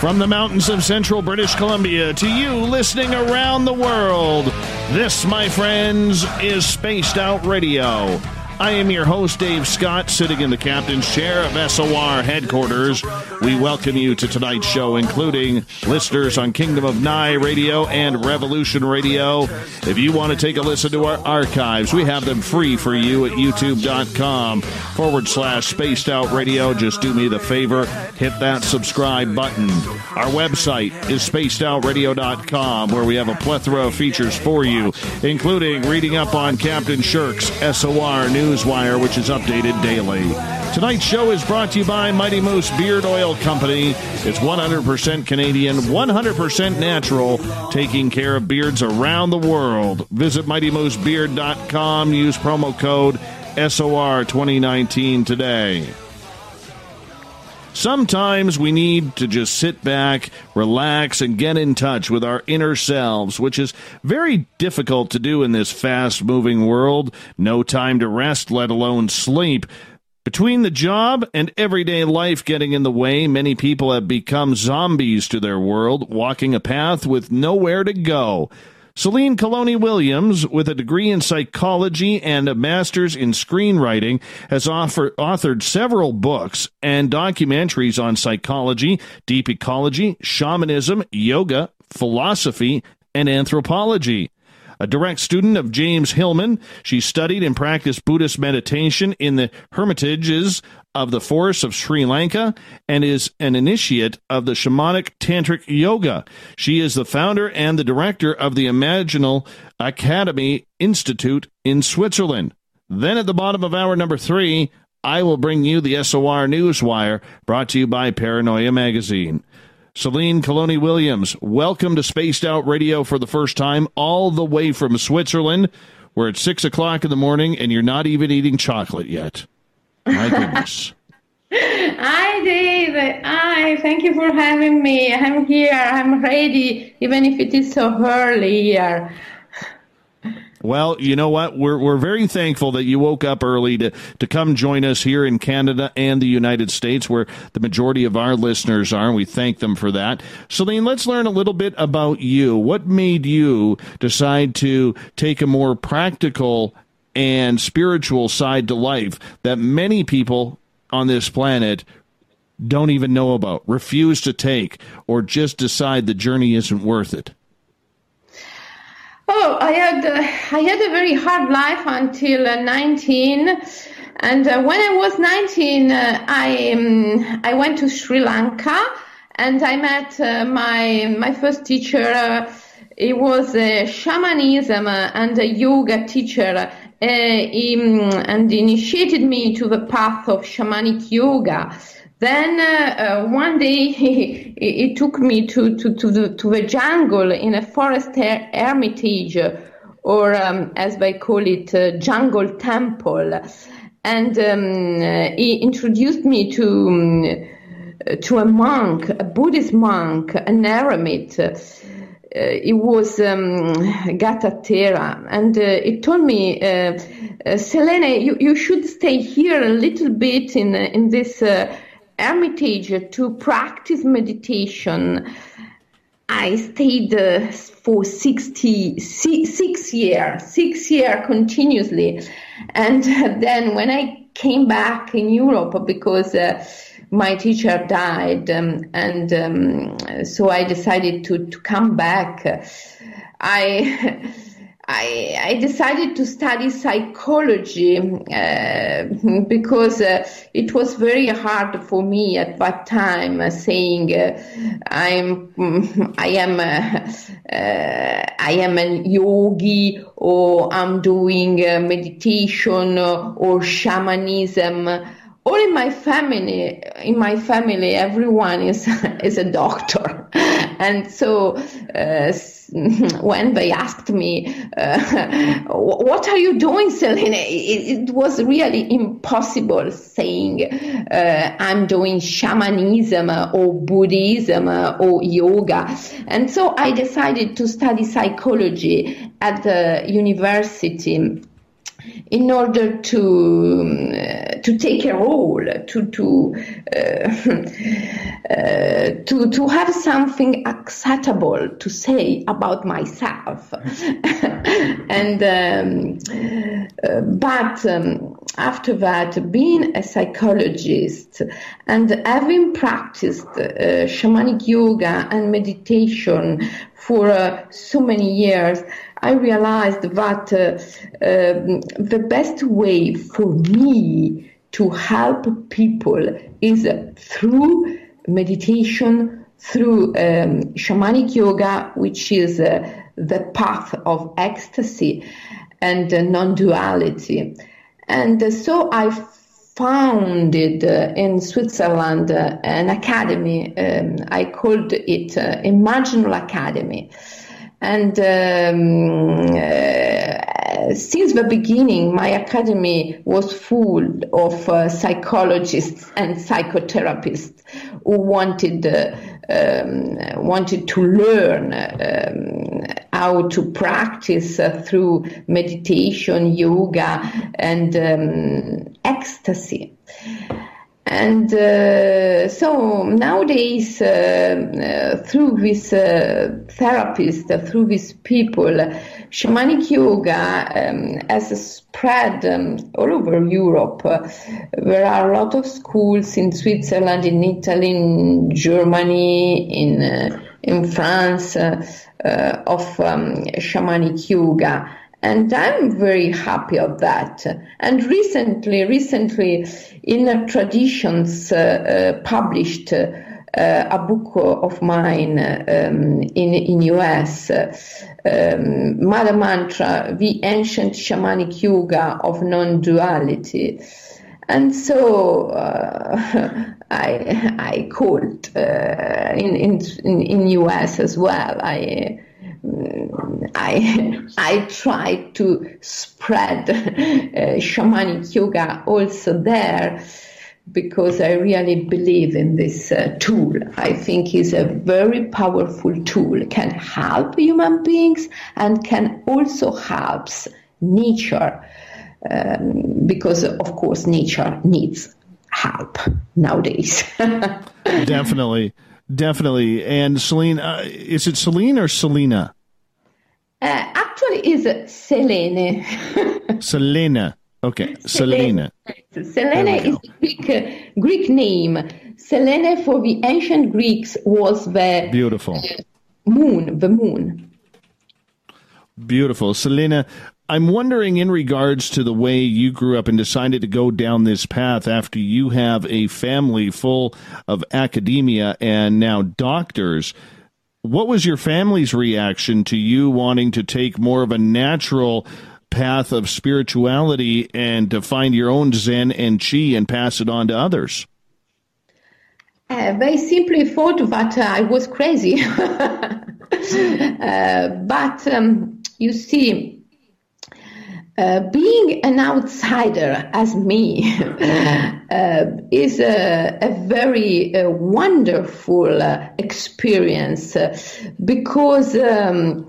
From the mountains of central British Columbia to you listening around the world, this, my friends, is Spaced Out Radio. I am your host, Dave Scott, sitting in the captain's chair of SOR headquarters. We welcome you to tonight's show, including listeners on Kingdom of Nye Radio and Revolution Radio. If you want to take a listen to our archives, we have them free for you at youtube.com forward slash spaced out radio. Just do me the favor, hit that subscribe button. Our website is spacedoutradio.com, where we have a plethora of features for you, including reading up on Captain Shirk's SOR news Newswire, which is updated daily. Tonight's show is brought to you by Mighty Moose Beard Oil Company. It's 100% Canadian, 100% natural, taking care of beards around the world. Visit MightyMooseBeard.com. Use promo code SOR2019 today. Sometimes we need to just sit back, relax, and get in touch with our inner selves, which is very difficult to do in this fast moving world. No time to rest, let alone sleep. Between the job and everyday life getting in the way, many people have become zombies to their world, walking a path with nowhere to go. Celine Calloni Williams, with a degree in psychology and a master's in screenwriting, has offer, authored several books and documentaries on psychology, deep ecology, shamanism, yoga, philosophy, and anthropology. A direct student of James Hillman, she studied and practiced Buddhist meditation in the hermitages of the forests of Sri Lanka and is an initiate of the shamanic tantric yoga. She is the founder and the director of the Imaginal Academy Institute in Switzerland. Then at the bottom of hour number three, I will bring you the SOR Newswire, brought to you by Paranoia Magazine. Celine Calloni Williams, welcome to Spaced Out Radio for the first time, all the way from Switzerland, where it's six o'clock in the morning and you're not even eating chocolate yet. My goodness. Hi, Dave. Hi, thank you for having me. I'm here. I'm ready, even if it is so early here. Well, you know what? We're we're very thankful that you woke up early to to come join us here in Canada and the United States, where the majority of our listeners are, and we thank them for that. Celine, let's learn a little bit about you. What made you decide to take a more practical and spiritual side to life that many people on this planet don't even know about, refuse to take, or just decide the journey isn't worth it? Oh, I had uh, I had a very hard life until uh, 19, and uh, when I was 19, uh, I um, I went to Sri Lanka, and I met uh, my my first teacher. he was a shamanism and a yoga teacher, he, um, and initiated me to the path of shamanic yoga. Then uh, uh, one day he, he, took me to, to, to, the, to the jungle in a forest her- hermitage, or um, as they call it, uh, jungle temple. And um, uh, he introduced me to, um, to a monk, a Buddhist monk, an eremit. Uh, it was um, Gattaterra, and uh, it told me, uh, uh, Selene, you, you should stay here a little bit in in this Hermitage to practice meditation. I stayed uh, for 60, six, six years, six years continuously. And then when I came back in Europe, because uh, my teacher died, um, and um, so I decided to, to come back, I I, I decided to study psychology uh, because uh, it was very hard for me at that time, uh, saying uh, I'm I am uh, uh, I am a yogi or I'm doing meditation or shamanism. All in my family in my family everyone is is a doctor and so uh, when they asked me uh, what are you doing Selene? It, it was really impossible saying uh, I'm doing shamanism or Buddhism or yoga. And so I decided to study psychology at the university in order to uh, to take a role, to to uh, uh, to to have something acceptable to say about myself, and um, but um, after that, being a psychologist and having practiced uh, shamanic yoga and meditation for uh, so many years. I realized that uh, um, the best way for me to help people is through meditation, through um, shamanic yoga, which is uh, the path of ecstasy and uh, non-duality. And uh, so I founded uh, in Switzerland uh, an academy. Um, I called it uh, Imaginal Academy. And um, since the beginning, my academy was full of uh, psychologists and psychotherapists who wanted uh, um, wanted to learn um, how to practice uh, through meditation, yoga, and um, ecstasy. And uh, so nowadays, uh, uh, through these uh, therapist, uh, through these people, shamanic yoga um, has spread um, all over Europe. Uh, there are a lot of schools in Switzerland, in Italy, in Germany, in in France of um, shamanic yoga and I'm very happy of that. And recently, recently, Inner Traditions uh, uh, published uh, a book of mine um, in in US, um, Mother Mantra, the ancient shamanic yoga of non-duality. And so uh, I I called uh, in in in US as well. I I I try to spread uh, shamanic yoga also there because I really believe in this uh, tool. I think it's a very powerful tool. Can help human beings and can also helps nature um, because of course nature needs help nowadays. Definitely. Definitely. And Celine, uh, is it Celine or Selena? Uh, actually, is Selene. Selena. Okay, Selena. Selena is a Greek, uh, Greek name. Selene for the ancient Greeks was the beautiful moon, the moon. Beautiful, Selena. I'm wondering, in regards to the way you grew up and decided to go down this path after you have a family full of academia and now doctors, what was your family's reaction to you wanting to take more of a natural path of spirituality and to find your own Zen and Chi and pass it on to others? Uh, they simply thought that uh, I was crazy. uh, but um, you see, uh, being an outsider as me uh, is a, a very uh, wonderful uh, experience uh, because um,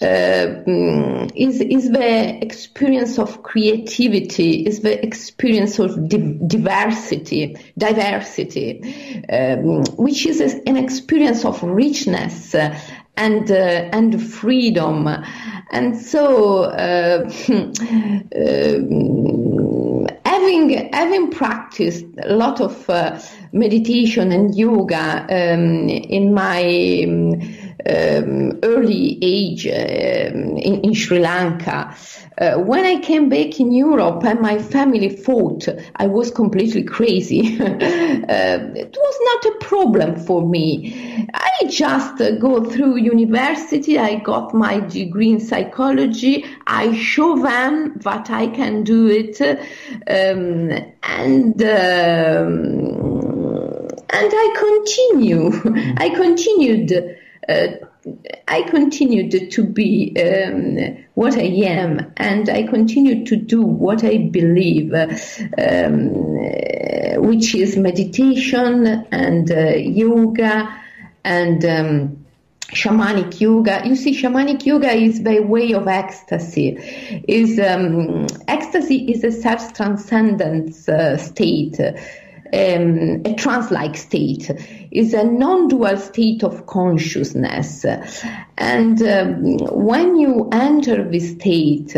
is is the experience of creativity, is the experience of di- diversity, diversity, um, which is an experience of richness and and freedom. And so, uh, uh, having having practiced a lot of uh, meditation and yoga um, in my um, early age um, in, in Sri Lanka, uh, when I came back in Europe and my family thought I was completely crazy, uh, it was not a problem for me. I just uh, go through university, I got my degree in psychology, I show them that I can do it, um, and um, and I continue. I continued. Uh, I continued to be um, what I am, and I continued to do what I believe, um, which is meditation and uh, yoga and um, shamanic yoga. You see, shamanic yoga is by way of ecstasy. Is um, ecstasy is a self transcendence uh, state. Um, a trance-like state. Is a non-dual state of consciousness. And um, when you enter this state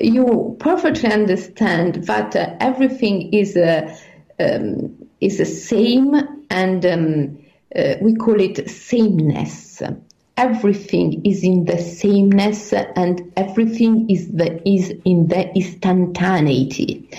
you perfectly understand that uh, everything is uh, um, is the same and um, uh, we call it sameness. Everything is in the sameness and everything is the is in the instantaneity